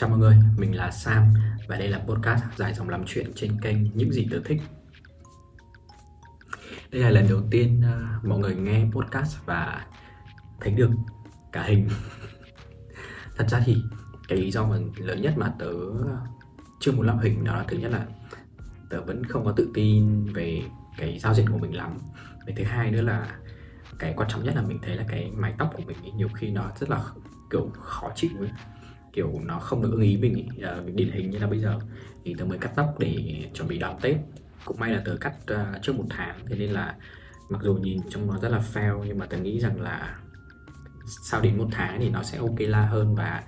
Chào mọi người, mình là Sam và đây là podcast dài dòng lắm chuyện trên kênh Những gì tớ thích. Đây là lần đầu tiên uh, mọi người nghe podcast và thấy được cả hình. Thật ra thì cái lý do mà lớn nhất mà tớ chưa muốn làm hình đó là thứ nhất là tớ vẫn không có tự tin về cái giao diện của mình lắm. Và thứ hai nữa là cái quan trọng nhất là mình thấy là cái mái tóc của mình ấy, nhiều khi nó rất là kiểu khó chịu ấy kiểu nó không được ưng ý mình ý. À, điển hình như là bây giờ. Thì tớ mới cắt tóc để chuẩn bị đón tết. Cũng may là tớ cắt uh, trước một tháng thế nên là mặc dù nhìn trong nó rất là fail nhưng mà tớ nghĩ rằng là sau đến một tháng thì nó sẽ ok la hơn. Và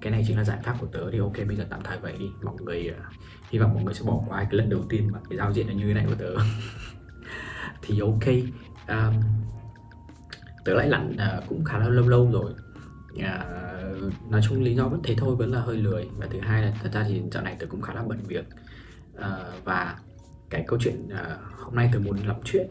cái này chính là giải pháp của tớ. Thì ok bây giờ tạm thời vậy đi. Mọi người uh, hy vọng mọi người sẽ bỏ qua cái lần đầu tiên mà cái giao diện là như thế này của tớ. Thì ok um, tớ lại lặn uh, cũng khá là lâu lâu rồi à, nói chung lý do vẫn thế thôi vẫn là hơi lười. Và thứ hai là thật ra thì dạo này tớ cũng khá là bận việc. À, và cái câu chuyện à, hôm nay tớ muốn làm chuyện.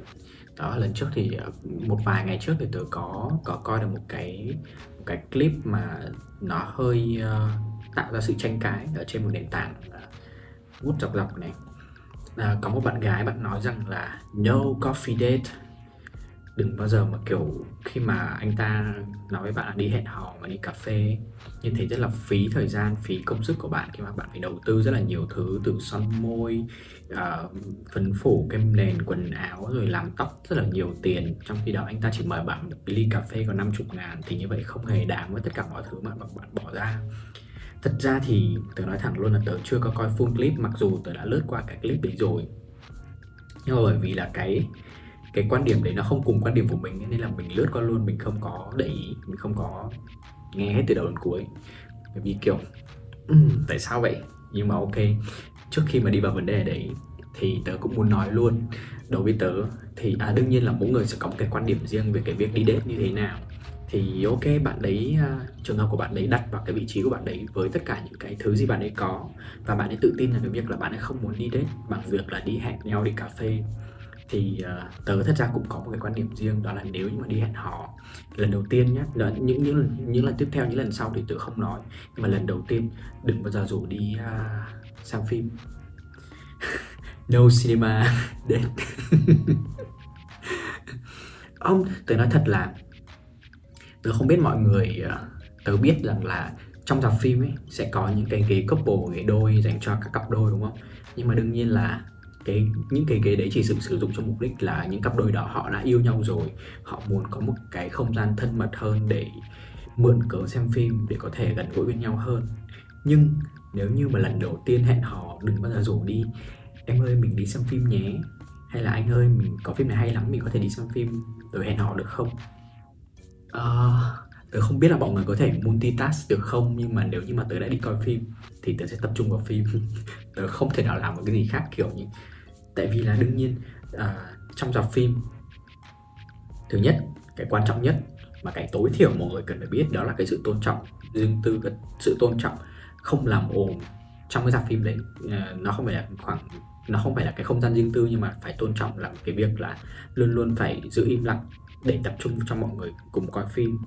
Đó lần trước thì ờ, một vài ngày trước thì tớ có có coi được một cái một cái clip mà nó hơi uh, tạo ra sự tranh cãi ở trên một nền tảng uh, dọc dọc này. Uh, có một bạn gái bạn nói rằng là no coffee date đừng bao giờ mà kiểu khi mà anh ta nói với bạn là đi hẹn hò mà đi cà phê như thế rất là phí thời gian phí công sức của bạn khi mà bạn phải đầu tư rất là nhiều thứ từ son môi uh, phấn phủ kem nền quần áo rồi làm tóc rất là nhiều tiền. Trong khi đó anh ta chỉ mời bạn một ly cà phê có 50 ngàn thì như vậy không hề đáng với tất cả mọi thứ mà bạn bỏ ra. Thật ra thì tớ nói thẳng luôn là tớ chưa có coi full clip mặc dù tớ đã lướt qua cái clip đấy rồi. Nhưng mà bởi vì là cái cái quan điểm đấy nó không cùng quan điểm của mình nên là mình lướt qua luôn mình không có để ý mình không có nghe hết từ đầu đến cuối. Bởi vì kiểu tại sao vậy? Nhưng mà ok trước khi mà đi vào vấn đề đấy thì tớ cũng muốn nói luôn đối với tớ thì à đương nhiên là mỗi người sẽ có một cái quan điểm riêng về cái việc đi date như thế nào. Thì ok bạn đấy uh, trường hợp của bạn đấy đặt vào cái vị trí của bạn đấy với tất cả những cái thứ gì bạn ấy có và bạn ấy tự tin là cái việc là bạn ấy không muốn đi date bằng việc là đi hẹn nhau đi cà phê thì uh, tớ thật ra cũng có một cái quan điểm riêng đó là nếu như mà đi hẹn hò lần đầu tiên nhé những những những lần tiếp theo những lần sau thì tớ không nói. Nhưng mà lần đầu tiên đừng bao giờ rủ đi uh, xem phim. No cinema date ông tớ nói thật là tớ không biết mọi người ờ, tớ biết rằng là trong dạp phim ấy sẽ có những cái ghế couple ghế đôi dành cho các cặp đôi đúng không? Nhưng mà đương nhiên là cái những cái ghế đấy chỉ sử sử dụng cho mục đích là những cặp đôi đó họ đã yêu nhau rồi. Họ muốn có một cái không gian thân mật hơn để mượn cớ xem phim để có thể gần gũi bên nhau hơn. Nhưng nếu như mà lần đầu tiên hẹn hò đừng bao giờ rủ đi. Em ơi mình đi xem phim nhé. Hay là anh ơi mình có phim này hay lắm mình có thể đi xem phim. Rồi hẹn hò được không? À, tớ không biết là mọi người có thể multitask được không nhưng mà nếu như mà tớ đã đi coi phim thì tớ sẽ tập trung vào phim. Tớ không thể nào làm một cái gì khác kiểu như tại vì là đương nhiên à, trong dạp phim thứ nhất cái quan trọng nhất mà cái tối thiểu mọi người cần phải biết đó là cái sự tôn trọng. Riêng tư cái sự tôn trọng không làm ồn trong cái dạp phim đấy à, nó không phải là khoảng nó không phải là cái không gian riêng tư nhưng mà phải tôn trọng là cái việc là luôn luôn phải giữ im lặng để tập trung cho mọi người cùng coi phim.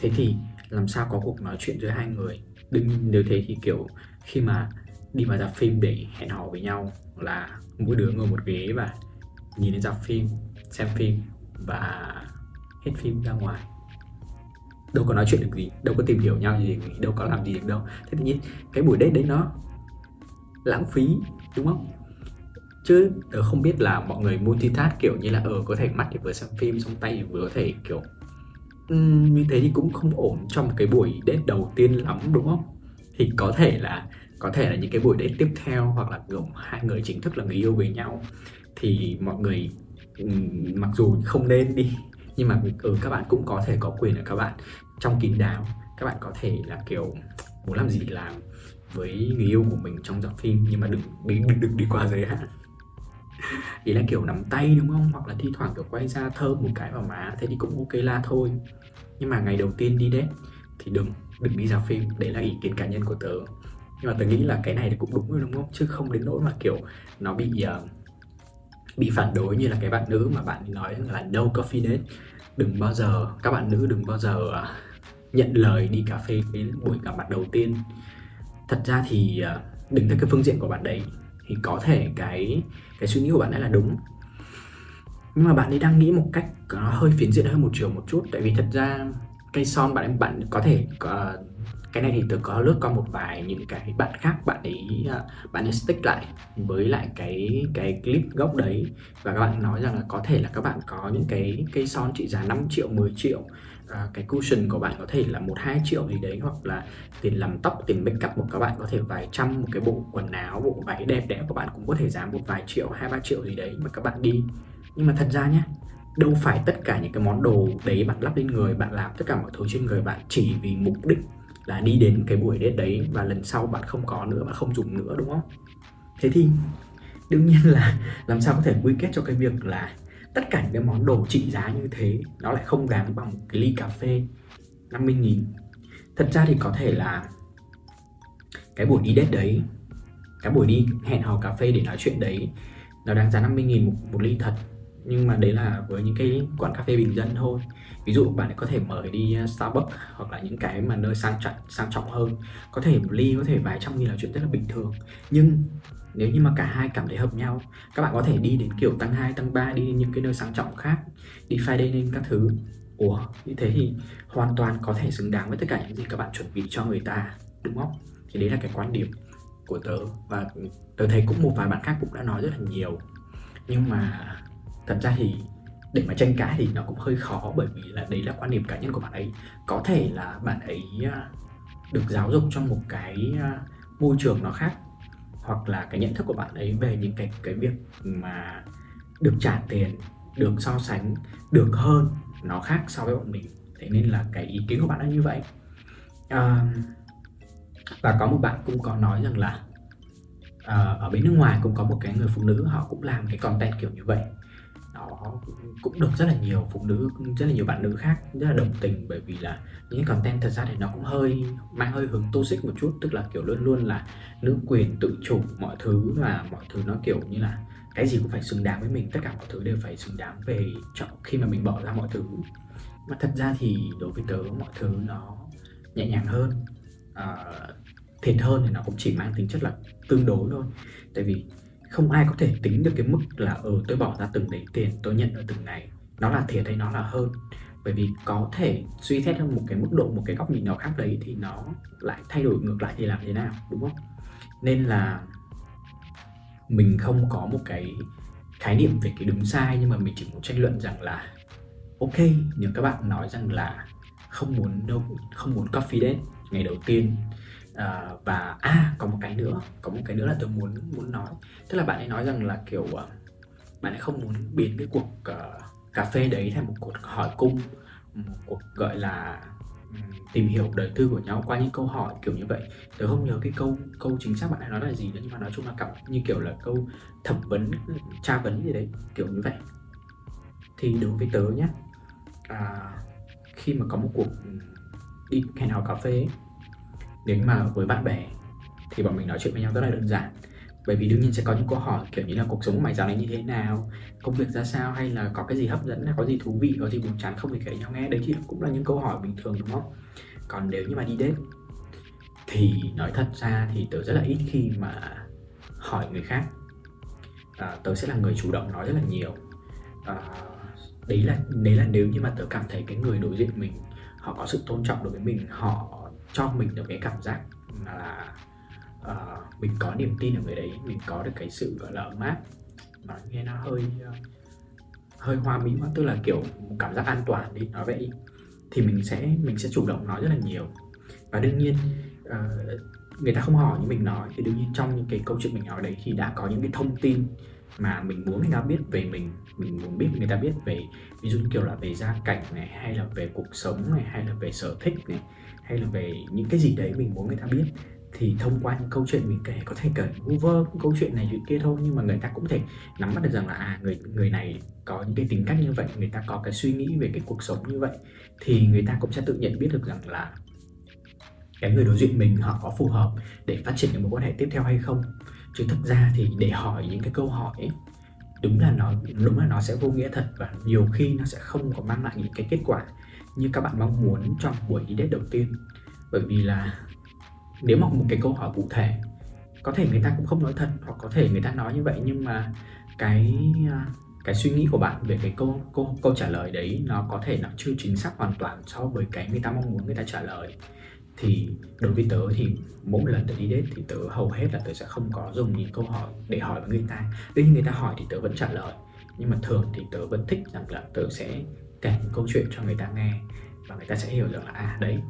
Thế thì làm sao có cuộc nói chuyện giữa hai người? Đương nhiên nếu thế thì kiểu khi mà đi vào dạp phim để hẹn hò với nhau là mỗi đứa ngồi một ghế và nhìn đến dạp phim xem phim và hết phim ra ngoài. Đâu có nói chuyện được gì đâu có tìm hiểu nhau gì đâu có làm gì được đâu. Thế tự nhiên cái buổi date đấy nó lãng phí đúng không? Chứ tớ không biết là mọi người multitask kiểu như là ở ừ, có thể mắt thì vừa xem phim xong tay thì vừa có thể kiểu uhm, như thế thì cũng không ổn trong cái buổi date đầu tiên lắm đúng không? Thì có thể là có thể là những cái buổi date tiếp theo hoặc là kiểu hai người chính thức là người yêu với nhau. Thì mọi người mặc dù không nên đi nhưng mà ừ, các bạn cũng có thể có quyền là các bạn trong kín đáo. Các bạn có thể là kiểu muốn làm gì thì làm với người yêu của mình trong dạp phim nhưng mà đừng đi đừng, đừng đi qua giới hạn. Ý là kiểu nắm tay đúng không? Hoặc là thi thoảng kiểu quay ra thơm một cái vào má thế thì cũng ok la thôi. Nhưng mà ngày đầu tiên đi đấy thì đừng đừng đi ra phim. Đấy là ý kiến cá nhân của tớ nhưng mà tớ nghĩ là cái này thì cũng đúng rồi đúng không? Chứ không đến nỗi mà kiểu nó bị uh, bị phản đối như là cái bạn nữ mà bạn nói là no coffee date đừng bao giờ các bạn nữ đừng bao giờ uh, nhận lời đi cà phê cái buổi gặp mặt đầu tiên. Thật ra thì uh, đứng theo cái phương diện của bạn đấy thì có thể cái cái suy nghĩ của bạn ấy là đúng. Nhưng mà bạn ấy đang nghĩ một cách nó hơi phiến diện hơn một chiều một chút. Tại vì thật ra cây son bạn bạn có thể uh, cái này thì tôi có lướt qua một vài những cái bạn khác bạn ấy à, bạn ấy stick lại với lại cái cái clip gốc đấy. Và các bạn nói rằng là có thể là các bạn có những cái cây son trị giá 5 triệu 10 triệu. À, cái cushion của bạn có thể là một hai triệu gì đấy hoặc là tiền làm tóc tiền make up của các bạn có thể vài trăm một cái bộ quần áo bộ váy đẹp đẽ của bạn cũng có thể giá một vài triệu hai ba triệu gì đấy mà các bạn đi. Nhưng mà thật ra nhé đâu phải tất cả những cái món đồ đấy bạn lắp lên người bạn làm tất cả mọi thứ trên người bạn chỉ vì mục đích là đi đến cái buổi date đấy và lần sau bạn không có nữa bạn không dùng nữa đúng không? Thế thì đương nhiên là làm sao có thể quy kết cho cái việc là tất cả những cái món đồ trị giá như thế nó lại không đáng bằng một cái ly cà phê 50 nghìn. Thật ra thì có thể là cái buổi đi date đấy cái buổi đi hẹn hò cà phê để nói chuyện đấy nó đáng giá 50 nghìn một, một ly thật nhưng mà đấy là với những cái quán cà phê bình dân thôi. Ví dụ bạn có thể mời đi à, Starbucks hoặc là những cái mà nơi sang trọng sang trọng hơn. Có thể một ly có thể vài trăm nghìn là chuyện rất là bình thường. Nhưng nếu như mà cả hai cảm thấy hợp nhau các bạn có thể đi đến kiểu tăng 2, tăng 3 đi đến những cái nơi sang trọng khác đi friday dining các thứ. Ủa như thế thì hoàn toàn có thể xứng đáng với tất cả những gì các bạn chuẩn bị cho người ta đúng không? Thì đấy là cái quan điểm của tớ. Và tớ thấy cũng một vài bạn khác cũng đã nói rất là nhiều. Nhưng mà thật ra thì để mà tranh cãi thì nó cũng hơi khó bởi vì là đấy là quan điểm cá nhân của bạn ấy. Có thể là bạn ấy à, được giáo dục trong một cái à, môi trường nó khác hoặc là cái nhận thức của bạn ấy về những cái cái việc mà được trả tiền được so sánh được hơn nó khác so với bọn mình. Thế nên là cái ý kiến của bạn là như vậy. À, và có một bạn cũng có nói rằng là à, ở bên nước ngoài cũng có một cái người phụ nữ họ cũng làm cái content kiểu như vậy nó cũng được rất là nhiều phụ nữ rất là nhiều bạn nữ khác rất là đồng tình bởi vì là những content thật ra thì nó cũng hơi mang hơi hướng toxic một chút tức là kiểu luôn luôn là nữ quyền tự chủ mọi thứ và mọi thứ nó kiểu như là cái gì cũng phải xứng đáng với mình tất cả mọi thứ đều phải xứng đáng về chọn khi mà mình bỏ ra mọi thứ. Mà thật ra thì đối với tớ mọi thứ nó nhẹ nhàng hơn ờ, à, thiệt hơn thì nó cũng chỉ mang tính chất là tương đối thôi. Tại vì không ai có thể tính được cái mức là ở ừ, tôi bỏ ra từng đấy tiền tôi nhận ở từng ngày nó là thiệt hay nó là hơn. Bởi vì có thể suy xét một cái mức độ một cái góc nhìn nào khác đấy thì nó lại thay đổi ngược lại thì làm thế nào đúng không? Nên là mình không có một cái khái niệm về cái đúng sai nhưng mà mình chỉ muốn tranh luận rằng là ok nếu các bạn nói rằng là không muốn đâu không muốn coffee date ngày đầu tiên à, và à có một cái nữa có một cái nữa là tôi muốn muốn nói. Tức là bạn ấy nói rằng là kiểu ờ, bạn ấy không muốn biến cái cuộc uh, cà phê đấy thành một cuộc hỏi cung một cuộc gọi là tìm hiểu đời tư của nhau qua những câu hỏi kiểu như vậy. Tớ không nhớ cái câu câu chính xác bạn ấy nói là gì nữa nhưng mà nói chung là cảm như kiểu là câu thẩm vấn tra vấn gì đấy kiểu như vậy. Thì đối với tớ nhé à, khi mà có một cuộc đi hẹn hò cà phê ấy, nếu mà với bạn bè thì bọn mình nói chuyện với nhau rất là đơn giản. Bởi vì đương nhiên sẽ có những câu hỏi kiểu như là cuộc sống của mày dạo này như thế nào công việc ra sao hay là có cái gì hấp dẫn hay có gì thú vị có gì buồn chán không thì kể nhau nghe. Đấy thì cũng là những câu hỏi bình thường đúng không? Còn nếu như mà đi date thì nói thật ra thì tớ rất là ít khi mà hỏi người khác. À, tớ sẽ là người chủ động nói rất là nhiều. À, đấy là đấy là nếu như mà tớ cảm thấy cái người đối diện mình họ có sự tôn trọng đối với mình họ cho mình được cái cảm giác là uh, mình có niềm tin ở người đấy mình có được cái sự gọi là ấm áp. Mà nghe nó hơi uh, hơi hoa mỹ quá tức là kiểu một cảm giác an toàn đi nói vậy. Đi thì mình sẽ mình sẽ chủ động nói rất là nhiều. Và đương nhiên uh, người ta không hỏi như mình nói thì đương nhiên trong những cái câu chuyện mình nói đấy thì đã có những cái thông tin mà mình muốn người ta biết về mình mình muốn biết người ta biết về ví dụ như kiểu là về gia cảnh này hay là về cuộc sống này hay là về sở thích này hay là về những cái gì đấy mình muốn người ta biết thì thông qua những câu chuyện mình kể có thể kể vơ câu chuyện này chuyện kia thôi. Nhưng mà người ta cũng thể nắm bắt được rằng là à người người này có những cái tính cách như vậy người ta có cái suy nghĩ về cái cuộc sống như vậy thì người ta cũng sẽ tự nhận biết được rằng là cái người đối diện mình họ có phù hợp để phát triển những mối quan hệ tiếp theo hay không. Chứ thực ra thì để hỏi những cái câu hỏi ấy, đúng là nó đúng là nó sẽ vô nghĩa thật và nhiều khi nó sẽ không có mang lại những cái kết quả như các bạn mong muốn trong buổi đi đầu tiên. Bởi vì là nếu mà một cái câu hỏi cụ thể, có thể người ta cũng không nói thật hoặc có thể người ta nói như vậy, nhưng mà cái à, cái suy nghĩ của bạn về cái câu câu câu trả lời đấy nó có thể nó chưa chính xác hoàn toàn so với cái người ta mong muốn người ta trả lời, thì đối với tớ thì mỗi lần tớ đi date thì tớ hầu hết là tớ sẽ không có dùng những câu hỏi để hỏi với người ta. Đương nhiên người ta hỏi thì tớ vẫn trả lời, nhưng mà thường thì tớ vẫn thích rằng là tớ sẽ kể câu chuyện cho người ta nghe và người ta sẽ hiểu được là à đấy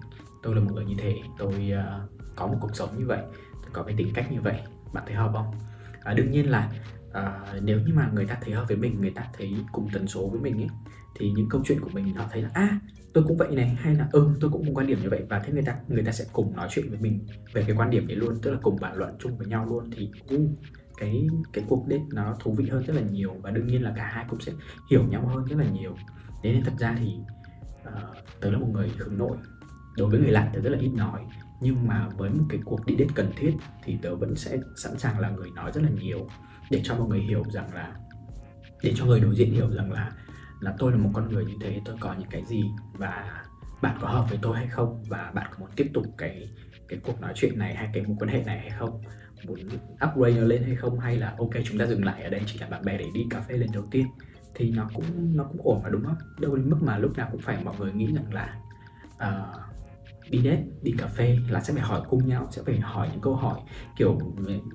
tôi là một người như thế tôi uh, có một cuộc sống như vậy tôi có cái tính cách như vậy. Bạn thấy hợp không? À, đương nhiên là uh, nếu như mà người ta thấy hợp với mình người ta thấy cùng tần số với mình ấy thì những câu chuyện của mình họ thấy là a à, tôi cũng vậy này hay là ừ tôi cũng có quan điểm như vậy. Và thế người ta người ta sẽ cùng nói chuyện với mình về cái quan điểm đấy luôn tức là cùng bàn luận chung với nhau luôn. Thì uh, cái cái cuộc date nó thú vị hơn rất là nhiều. Và đương nhiên là cả hai cũng sẽ hiểu nhau hơn rất là nhiều. Thế nên thật ra thì uh, tớ là một người hướng nội. Đối với người lạ tớ rất là ít nói nhưng mà với một cái cuộc đi đến cần thiết thì tớ vẫn sẽ sẵn sàng là người nói rất là nhiều để cho mọi người hiểu rằng là để cho người đối diện hiểu rằng là là tôi là một con người như thế tôi có những cái gì và bạn có hợp với tôi hay không và bạn có muốn tiếp tục cái cái cuộc nói chuyện này hay cái mối quan hệ này hay không? Muốn upgrade nó lên hay không? Hay là ok chúng ta dừng lại ở đây chỉ là bạn bè để đi cà phê lần đầu tiên thì nó cũng nó cũng ổn và đúng không đâu đến mức mà lúc nào cũng phải mọi người nghĩ rằng là uh, đi date đi cà phê là sẽ phải hỏi cung nhau sẽ phải hỏi những câu hỏi kiểu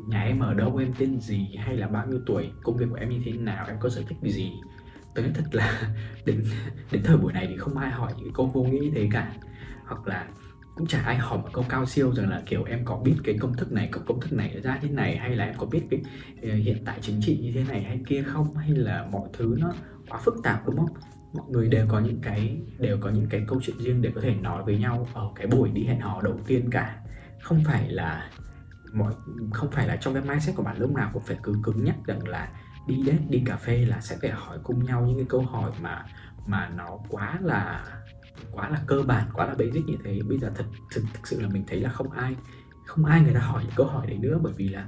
nhà em ở đâu? Em tên gì? Hay là bao nhiêu tuổi? Công việc của em như thế nào? Em có sở thích gì? Tới thật là đến đến thời buổi này thì không ai hỏi những câu vô nghĩa như thế cả. Hoặc là cũng chả ai hỏi một câu cao siêu rằng là kiểu em có biết cái công thức này có công thức này ra thế này hay là em có biết cái uh, hiện tại chính trị như thế này hay kia không? Hay là mọi thứ nó quá phức tạp đúng không? Mọi người đều có những cái đều có những cái câu chuyện riêng để có thể nói với nhau ở cái buổi đi hẹn hò đầu tiên cả. Không phải là mọi không phải là trong cái mindset của bạn lúc nào cũng phải cứ cứng nhắc rằng là đi đến đi cà phê là sẽ phải hỏi cùng nhau những cái câu hỏi mà mà nó quá là quá là cơ bản quá là basic như thế. Bây giờ thật thực, thực sự là mình thấy là không ai không ai người ta hỏi những câu hỏi đấy nữa. Bởi vì là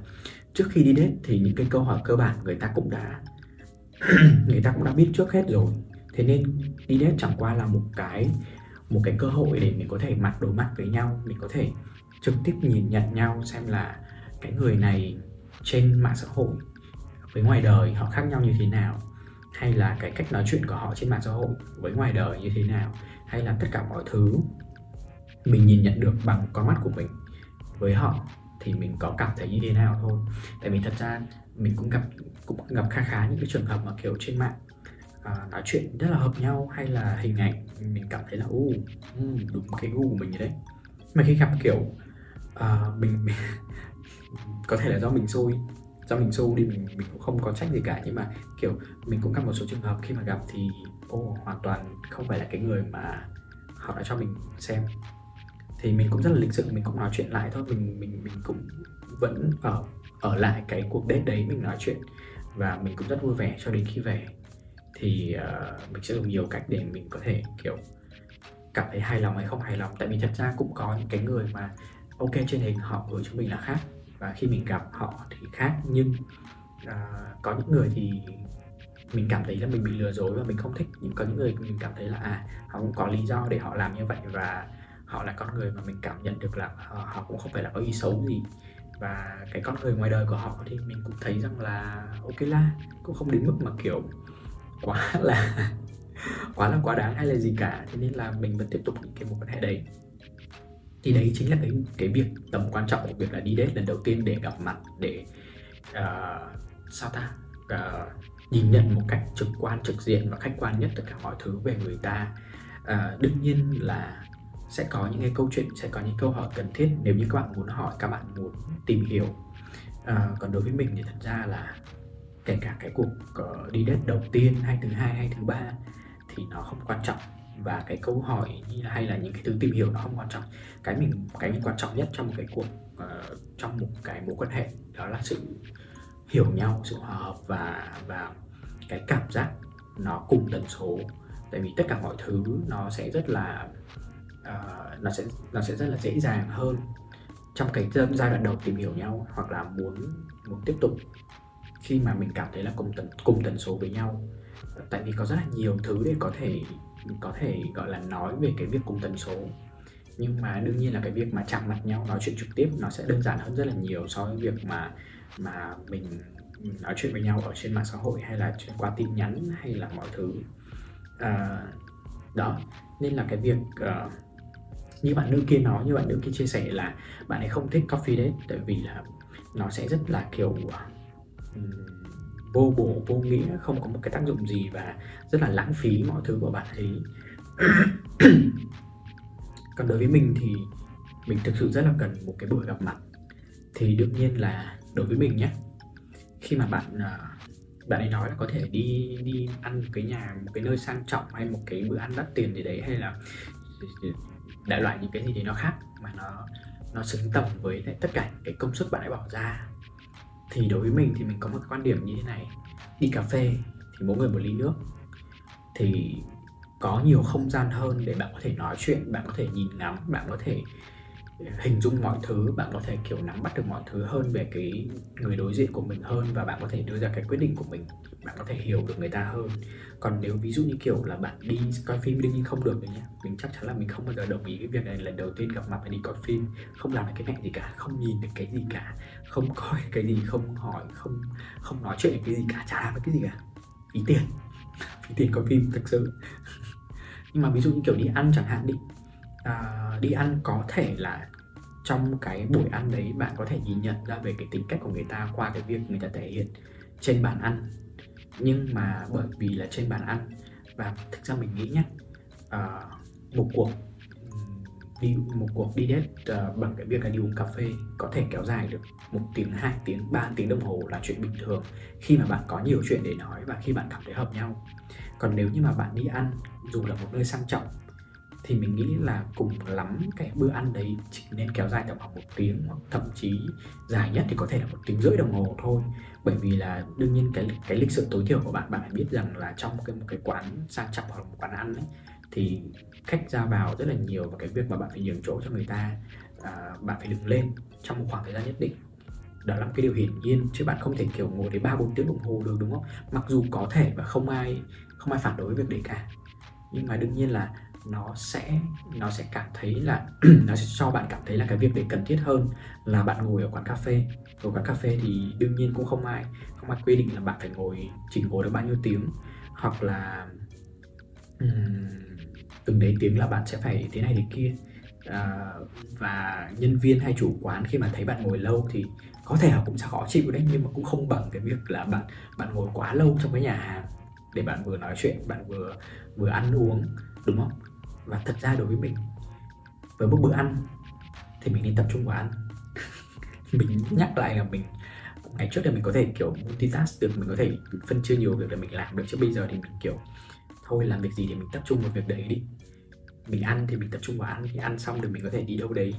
trước khi đi date thì những cái câu hỏi cơ bản người ta cũng đã người ta cũng đã biết trước hết rồi. Thế nên đi date chẳng qua là một cái một cái cơ hội để mình có thể mặt đối mặt với nhau. Mình có thể trực tiếp nhìn nhận nhau xem là cái người này trên mạng xã hội với ngoài đời họ khác nhau như thế nào hay là cái cách nói chuyện của họ trên mạng xã hội với ngoài đời như thế nào hay là tất cả mọi thứ mình nhìn nhận được bằng con mắt của mình với họ thì mình có cảm thấy như thế nào thôi. Tại vì thật ra mình cũng gặp cũng gặp khá khá những cái trường hợp mà kiểu trên mạng à, nói chuyện rất là hợp nhau hay là hình ảnh mình cảm thấy là u uh, ừ, đúng cái gu của mình đấy. Mà khi gặp kiểu uh, mình, mình có thể là do mình xui do mình xu đi mình mình cũng không có trách gì cả. Nhưng mà kiểu mình cũng gặp một số trường hợp khi mà gặp thì ô hoàn toàn không phải là cái người mà họ đã cho mình xem. Thì mình cũng rất là lịch sự mình cũng nói chuyện lại thôi. Mình mình mình cũng vẫn ở ở lại cái cuộc date đấy mình nói chuyện và mình cũng rất vui vẻ cho đến khi về. Thì uh, mình sẽ dùng nhiều cách để mình có thể kiểu cảm thấy hài lòng hay không hài lòng. Tại vì thật ra cũng có những cái người mà ok trên hình họ gửi cho mình là khác và khi mình gặp họ thì khác nhưng uh, có những người thì mình cảm thấy là mình bị lừa dối và mình không thích. Nhưng có những người mình cảm thấy là à họ cũng có lý do để họ làm như vậy và họ là con người mà mình cảm nhận được là họ, họ cũng không phải là có ý xấu gì. Và cái con người ngoài đời của họ thì mình cũng thấy rằng là ok la cũng không đến mức mà kiểu quá là quá là quá đáng hay là gì cả. Thế nên là mình vẫn tiếp tục những cái mối quan hệ đấy thì đấy chính là cái cái việc tầm quan trọng của việc là đi date lần đầu tiên để gặp mặt để uh, sao ta? Uh, nhìn nhận một cách trực quan trực diện và khách quan nhất tất cả mọi thứ về người ta. Uh, đương nhiên là sẽ có những cái câu chuyện sẽ có những câu hỏi cần thiết. Nếu như các bạn muốn hỏi các bạn muốn tìm hiểu uh, còn đối với mình thì thật ra là kể cả cái cuộc uh, đi date đầu tiên hay thứ hai hay thứ ba thì nó không quan trọng và cái câu hỏi hay là những cái thứ tìm hiểu nó không quan trọng. Cái mình cái mình quan trọng nhất trong một cái cuộc uh, trong một cái mối quan hệ đó là sự hiểu nhau sự hòa hợp và và cái cảm giác nó cùng tần số. Tại vì tất cả mọi thứ nó sẽ rất là uh, nó sẽ nó sẽ rất là dễ dàng hơn trong cái giai đoạn đầu tìm hiểu nhau hoặc là muốn muốn tiếp tục khi mà mình cảm thấy là cùng tần cùng tần số với nhau. Tại vì có rất là nhiều thứ để có thể có thể gọi là nói về cái việc cùng tần số. Nhưng mà đương nhiên là cái việc mà chạm mặt nhau nói chuyện trực tiếp nó sẽ đơn giản hơn rất là nhiều so với việc mà mà mình nói chuyện với nhau ở trên mạng xã hội hay là qua tin nhắn hay là mọi thứ. À, đó nên là cái việc uh, như bạn nữ kia nói như bạn nữ kia chia sẻ là bạn ấy không thích coffee date tại vì là nó sẽ rất là kiểu um, vô bổ vô nghĩa, không có một cái tác dụng gì và rất là lãng phí mọi thứ của bạn ấy. Còn đối với mình thì mình thực sự rất là cần một cái buổi gặp mặt. Thì đương nhiên là đối với mình nhé khi mà bạn à, bạn ấy nói là có thể đi đi ăn một cái nhà, một cái nơi sang trọng hay một cái bữa ăn đắt tiền gì đấy, hay là đại loại những cái gì đấy nó khác mà nó nó xứng tầm với lại tất cả cái công sức bạn ấy bỏ ra thì đối với mình thì mình có một quan điểm như thế này. Đi cà phê thì mỗi người một ly nước. Thì có nhiều không gian hơn để bạn có thể nói chuyện, bạn có thể nhìn ngắm, bạn có thể hình dung mọi thứ, bạn có thể, kiểu, nắm bắt được mọi thứ hơn về cái người đối diện của mình hơn và bạn có thể đưa ra cái quyết định của mình, bạn có thể hiểu được người ta hơn. Còn nếu ví dụ như, kiểu, là bạn đi coi phim đương nhiên không được rồi nhé mình chắc chắn là mình không bao giờ đồng ý cái việc này, lần đầu tiên gặp mặt và đi coi phim, không làm được cái mẹ gì cả, không nhìn được cái gì cả, không coi cái gì, không hỏi, không không nói chuyện được cái gì cả, chả làm được cái gì cả. Phí tiền phí tiền coi phim, thực sự. Nhưng mà ví dụ như, kiểu, đi ăn chẳng hạn đi À, đi ăn có thể là trong cái buổi ăn đấy bạn có thể nhìn nhận ra về cái tính cách của người ta qua cái việc người ta thể hiện trên bàn ăn. Nhưng mà bởi vì là trên bàn ăn và thực ra mình nghĩ nhé uh, à, một cuộc đi một cuộc đi date uh, bằng cái việc là đi uống cà phê có thể kéo dài được một tiếng hai tiếng ba tiếng đồng hồ là chuyện bình thường. Khi mà bạn có nhiều chuyện để nói và khi bạn cảm thấy hợp nhau. Còn nếu như mà bạn đi ăn dù là một nơi sang trọng thì mình nghĩ là cùng lắm cái bữa ăn đấy chỉ nên kéo dài tầm khoảng một tiếng hoặc thậm chí dài nhất thì có thể là một tiếng rưỡi đồng hồ thôi. Bởi vì là đương nhiên cái cái lịch sự tối thiểu của bạn bạn phải biết rằng là trong một cái một cái quán sang trọng hoặc một quán ăn ấy thì khách ra vào rất là nhiều và cái việc mà bạn phải nhường chỗ cho người ta à, bạn phải đứng lên trong một khoảng thời gian nhất định. Đó là một cái điều hiển nhiên chứ bạn không thể kiểu ngồi đến ba bốn tiếng đồng hồ được đúng không? Mặc dù có thể và không ai không ai phản đối việc đấy cả. Nhưng mà đương nhiên là nó sẽ nó sẽ cảm thấy là nó sẽ cho bạn cảm thấy là cái việc đấy cần thiết hơn là bạn ngồi ở quán cà phê. Ở quán cà phê thì đương nhiên cũng không ai không ai quy định là bạn phải ngồi chỉ ngồi được bao nhiêu tiếng hoặc là um, từng đấy tiếng là bạn sẽ phải thế này thế kia. À, và nhân viên hay chủ quán khi mà thấy bạn ngồi lâu thì có thể họ cũng sẽ khó chịu đấy nhưng mà cũng không bằng cái việc là bạn bạn ngồi quá lâu trong cái nhà hàng để bạn vừa nói chuyện bạn vừa vừa ăn uống đúng không? Và thật ra đối với mình, với một bữa ăn thì mình nên tập trung vào ăn. Mình nhắc lại là mình, ngày trước thì mình có thể kiểu multitask được, mình có thể phân chia nhiều việc để mình làm được. Chứ bây giờ thì mình kiểu, thôi, làm việc gì thì mình tập trung vào việc đấy đi. Mình ăn thì mình tập trung vào ăn, thì ăn xong thì mình có thể đi đâu đấy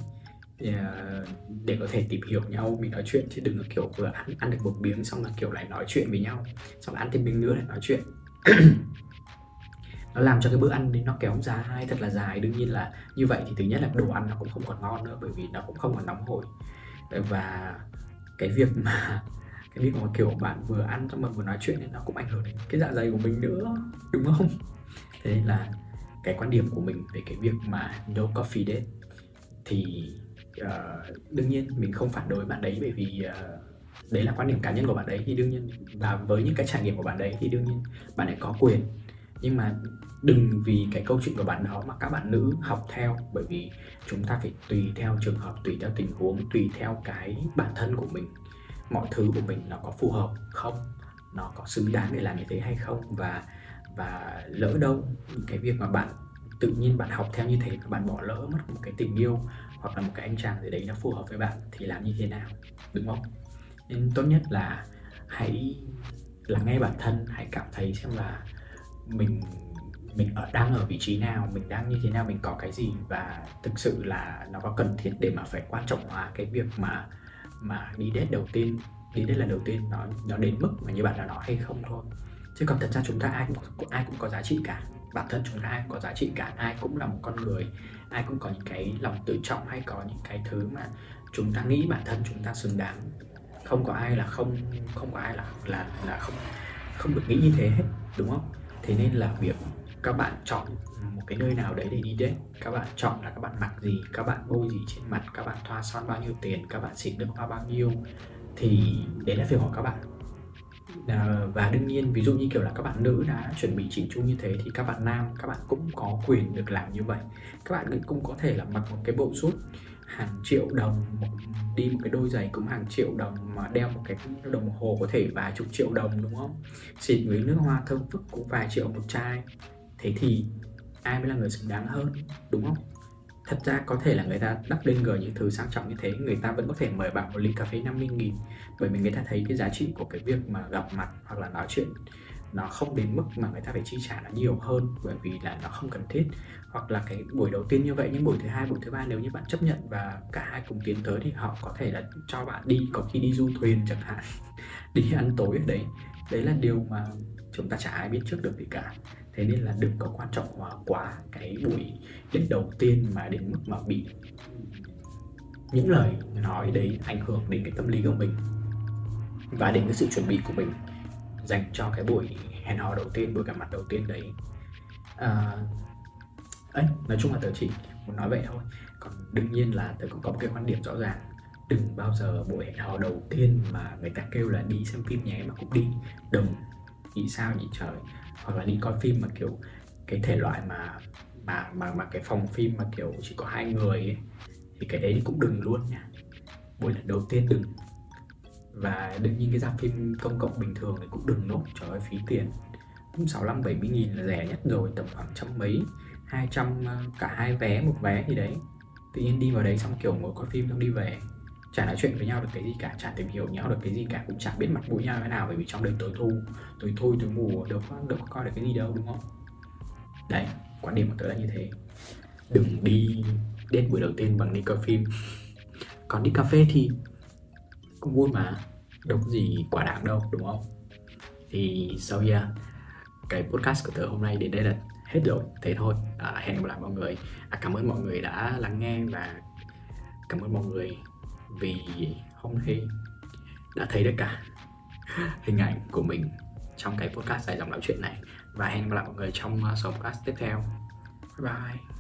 ờ, để có thể tìm hiểu nhau, mình nói chuyện. Chứ đừng là kiểu vừa ăn ăn được một miếng xong là kiểu lại nói chuyện với nhau. Xong ăn thêm miếng nữa lại nói chuyện. nó làm cho cái bữa ăn đấy nó kéo dài thật là dài. Đương nhiên là như vậy thì thứ nhất là đồ ăn nó cũng không còn ngon nữa bởi vì nó cũng không còn nóng hổi. Và cái việc mà cái việc mà kiểu bạn vừa ăn xong mà vừa nói chuyện thì nó cũng ảnh hưởng đến cái dạ dày của mình nữa đúng không? Thế nên là cái quan điểm của mình về cái việc mà no coffee date thì uh, đương nhiên mình không phản đối bạn đấy bởi vì uh, đấy là quan điểm cá nhân của bạn đấy. Thì đương nhiên và với những cái trải nghiệm của bạn đấy thì đương nhiên bạn ấy có quyền. Nhưng mà đừng vì cái câu chuyện của bạn đó mà các bạn nữ học theo, bởi vì chúng ta phải tùy theo trường hợp, tùy theo tình huống, tùy theo cái bản thân của mình. Mọi thứ của mình nó có phù hợp không? Nó có xứng đáng để làm như thế hay không? Và và lỡ đâu, cái việc mà bạn tự nhiên bạn học theo như thế và bạn bỏ lỡ mất một cái tình yêu hoặc là một cái anh chàng gì đấy nó phù hợp với bạn thì làm như thế nào? Đúng không? Nên tốt nhất là hãy lắng nghe bản thân, hãy cảm thấy xem là mình mình ở, đang ở vị trí nào, mình đang như thế nào, mình có cái gì và thực sự là nó có cần thiết để mà phải quan trọng hóa cái việc mà mà đi date đầu tiên, đi date lần đầu tiên nó nó đến mức mà như bạn đã nói hay không thôi. Chứ còn thật ra chúng ta ai cũng ai cũng có giá trị cả. Bản thân chúng ta ai cũng có giá trị cả. Ai cũng là một con người. Ai cũng có những cái lòng tự trọng hay có những cái thứ mà chúng ta nghĩ bản thân chúng ta xứng đáng. Không có ai là không không có ai là là là không không được nghĩ như thế hết, đúng không? Thế nên là việc các bạn chọn một cái nơi nào đấy để đi date. Các bạn chọn là các bạn mặc gì các bạn bôi gì trên mặt các bạn thoa son bao nhiêu tiền các bạn xịt nước hoa bao nhiêu. Thì đấy là việc của các bạn. À, và đương nhiên ví dụ như kiểu là các bạn nữ đã chuẩn bị chỉnh chu như thế thì các bạn nam các bạn cũng có quyền được làm như vậy. Các bạn cũng có thể là mặc một cái bộ suit hàng triệu đồng đi một cái đôi giày cũng hàng triệu đồng mà đeo một cái đồng hồ có thể vài chục triệu đồng đúng không? Xịt với nước hoa thơm phức cũng vài triệu một chai thế thì ai mới là người xứng đáng hơn, đúng không? Thật ra có thể là người ta đắp lên gờ những thứ sang trọng như thế, người ta vẫn có thể mời bạn một ly cà phê 50 nghìn, bởi vì người ta thấy cái giá trị của cái việc mà gặp mặt hoặc là nói chuyện nó không đến mức mà người ta phải chi trả nó nhiều hơn bởi vì là nó không cần thiết. Hoặc là cái buổi đầu tiên như vậy, nhưng buổi thứ hai, buổi thứ ba nếu như bạn chấp nhận và cả hai cùng tiến tới thì họ có thể là cho bạn đi, có khi đi du thuyền chẳng hạn, đi ăn tối ở đấy. Đấy là điều mà chúng ta chả ai biết trước được gì cả thế nên là đừng có quan trọng hóa quá cái buổi date đầu tiên mà đến mức mà bị những lời nói đấy ảnh hưởng đến cái tâm lý của mình và đến cái sự chuẩn bị của mình dành cho cái buổi hẹn hò đầu tiên buổi gặp mặt đầu tiên đấy. À, ấy nói chung là tớ chỉ muốn nói vậy thôi. Còn đương nhiên là tớ cũng có một cái quan điểm rõ ràng. Đừng bao giờ buổi hẹn hò đầu tiên mà người ta kêu là đi xem phim nhé mà cũng đi. Đừng. Nghĩ sao nhỉ trời hoặc là đi coi phim mà kiểu cái thể loại mà mà mà mà cái phòng phim mà kiểu chỉ có hai người ấy, thì cái đấy thì cũng đừng luôn nha. Buổi lần đầu tiên đừng. Và đương nhiên cái dạp phim công cộng bình thường thì cũng đừng nốt trời ơi phí tiền. Cũng 65 70 nghìn là rẻ nhất rồi tầm khoảng trăm mấy hai trăm ờ, cả hai vé một vé gì đấy. Tự nhiên đi vào đấy xong kiểu ngồi coi phim xong đi về chả nói chuyện với nhau được cái gì cả chả tìm hiểu nhau được cái gì cả cũng chả biết mặt mũi nhau thế nào bởi vì trong đêm tối thu tối thui, tối mù, đâu có đâu có coi được cái gì đâu đúng không? Đấy quan điểm của tớ là như thế. Đừng đi đến buổi đầu tiên bằng đi coi phim. Còn đi cà phê thì cũng vui mà đâu có gì quả đáng đâu đúng không? Thì so yeah cái podcast của tớ hôm nay đến đây là hết rồi thế thôi. À, hẹn gặp lại mọi người. À, cảm ơn mọi người đã lắng nghe và cảm ơn mọi người vì hôm nay đã thấy được cả hình ảnh của mình trong cái podcast dài dòng nói chuyện này. Và hẹn gặp lại mọi người trong ờ, số podcast tiếp theo. Bye bye.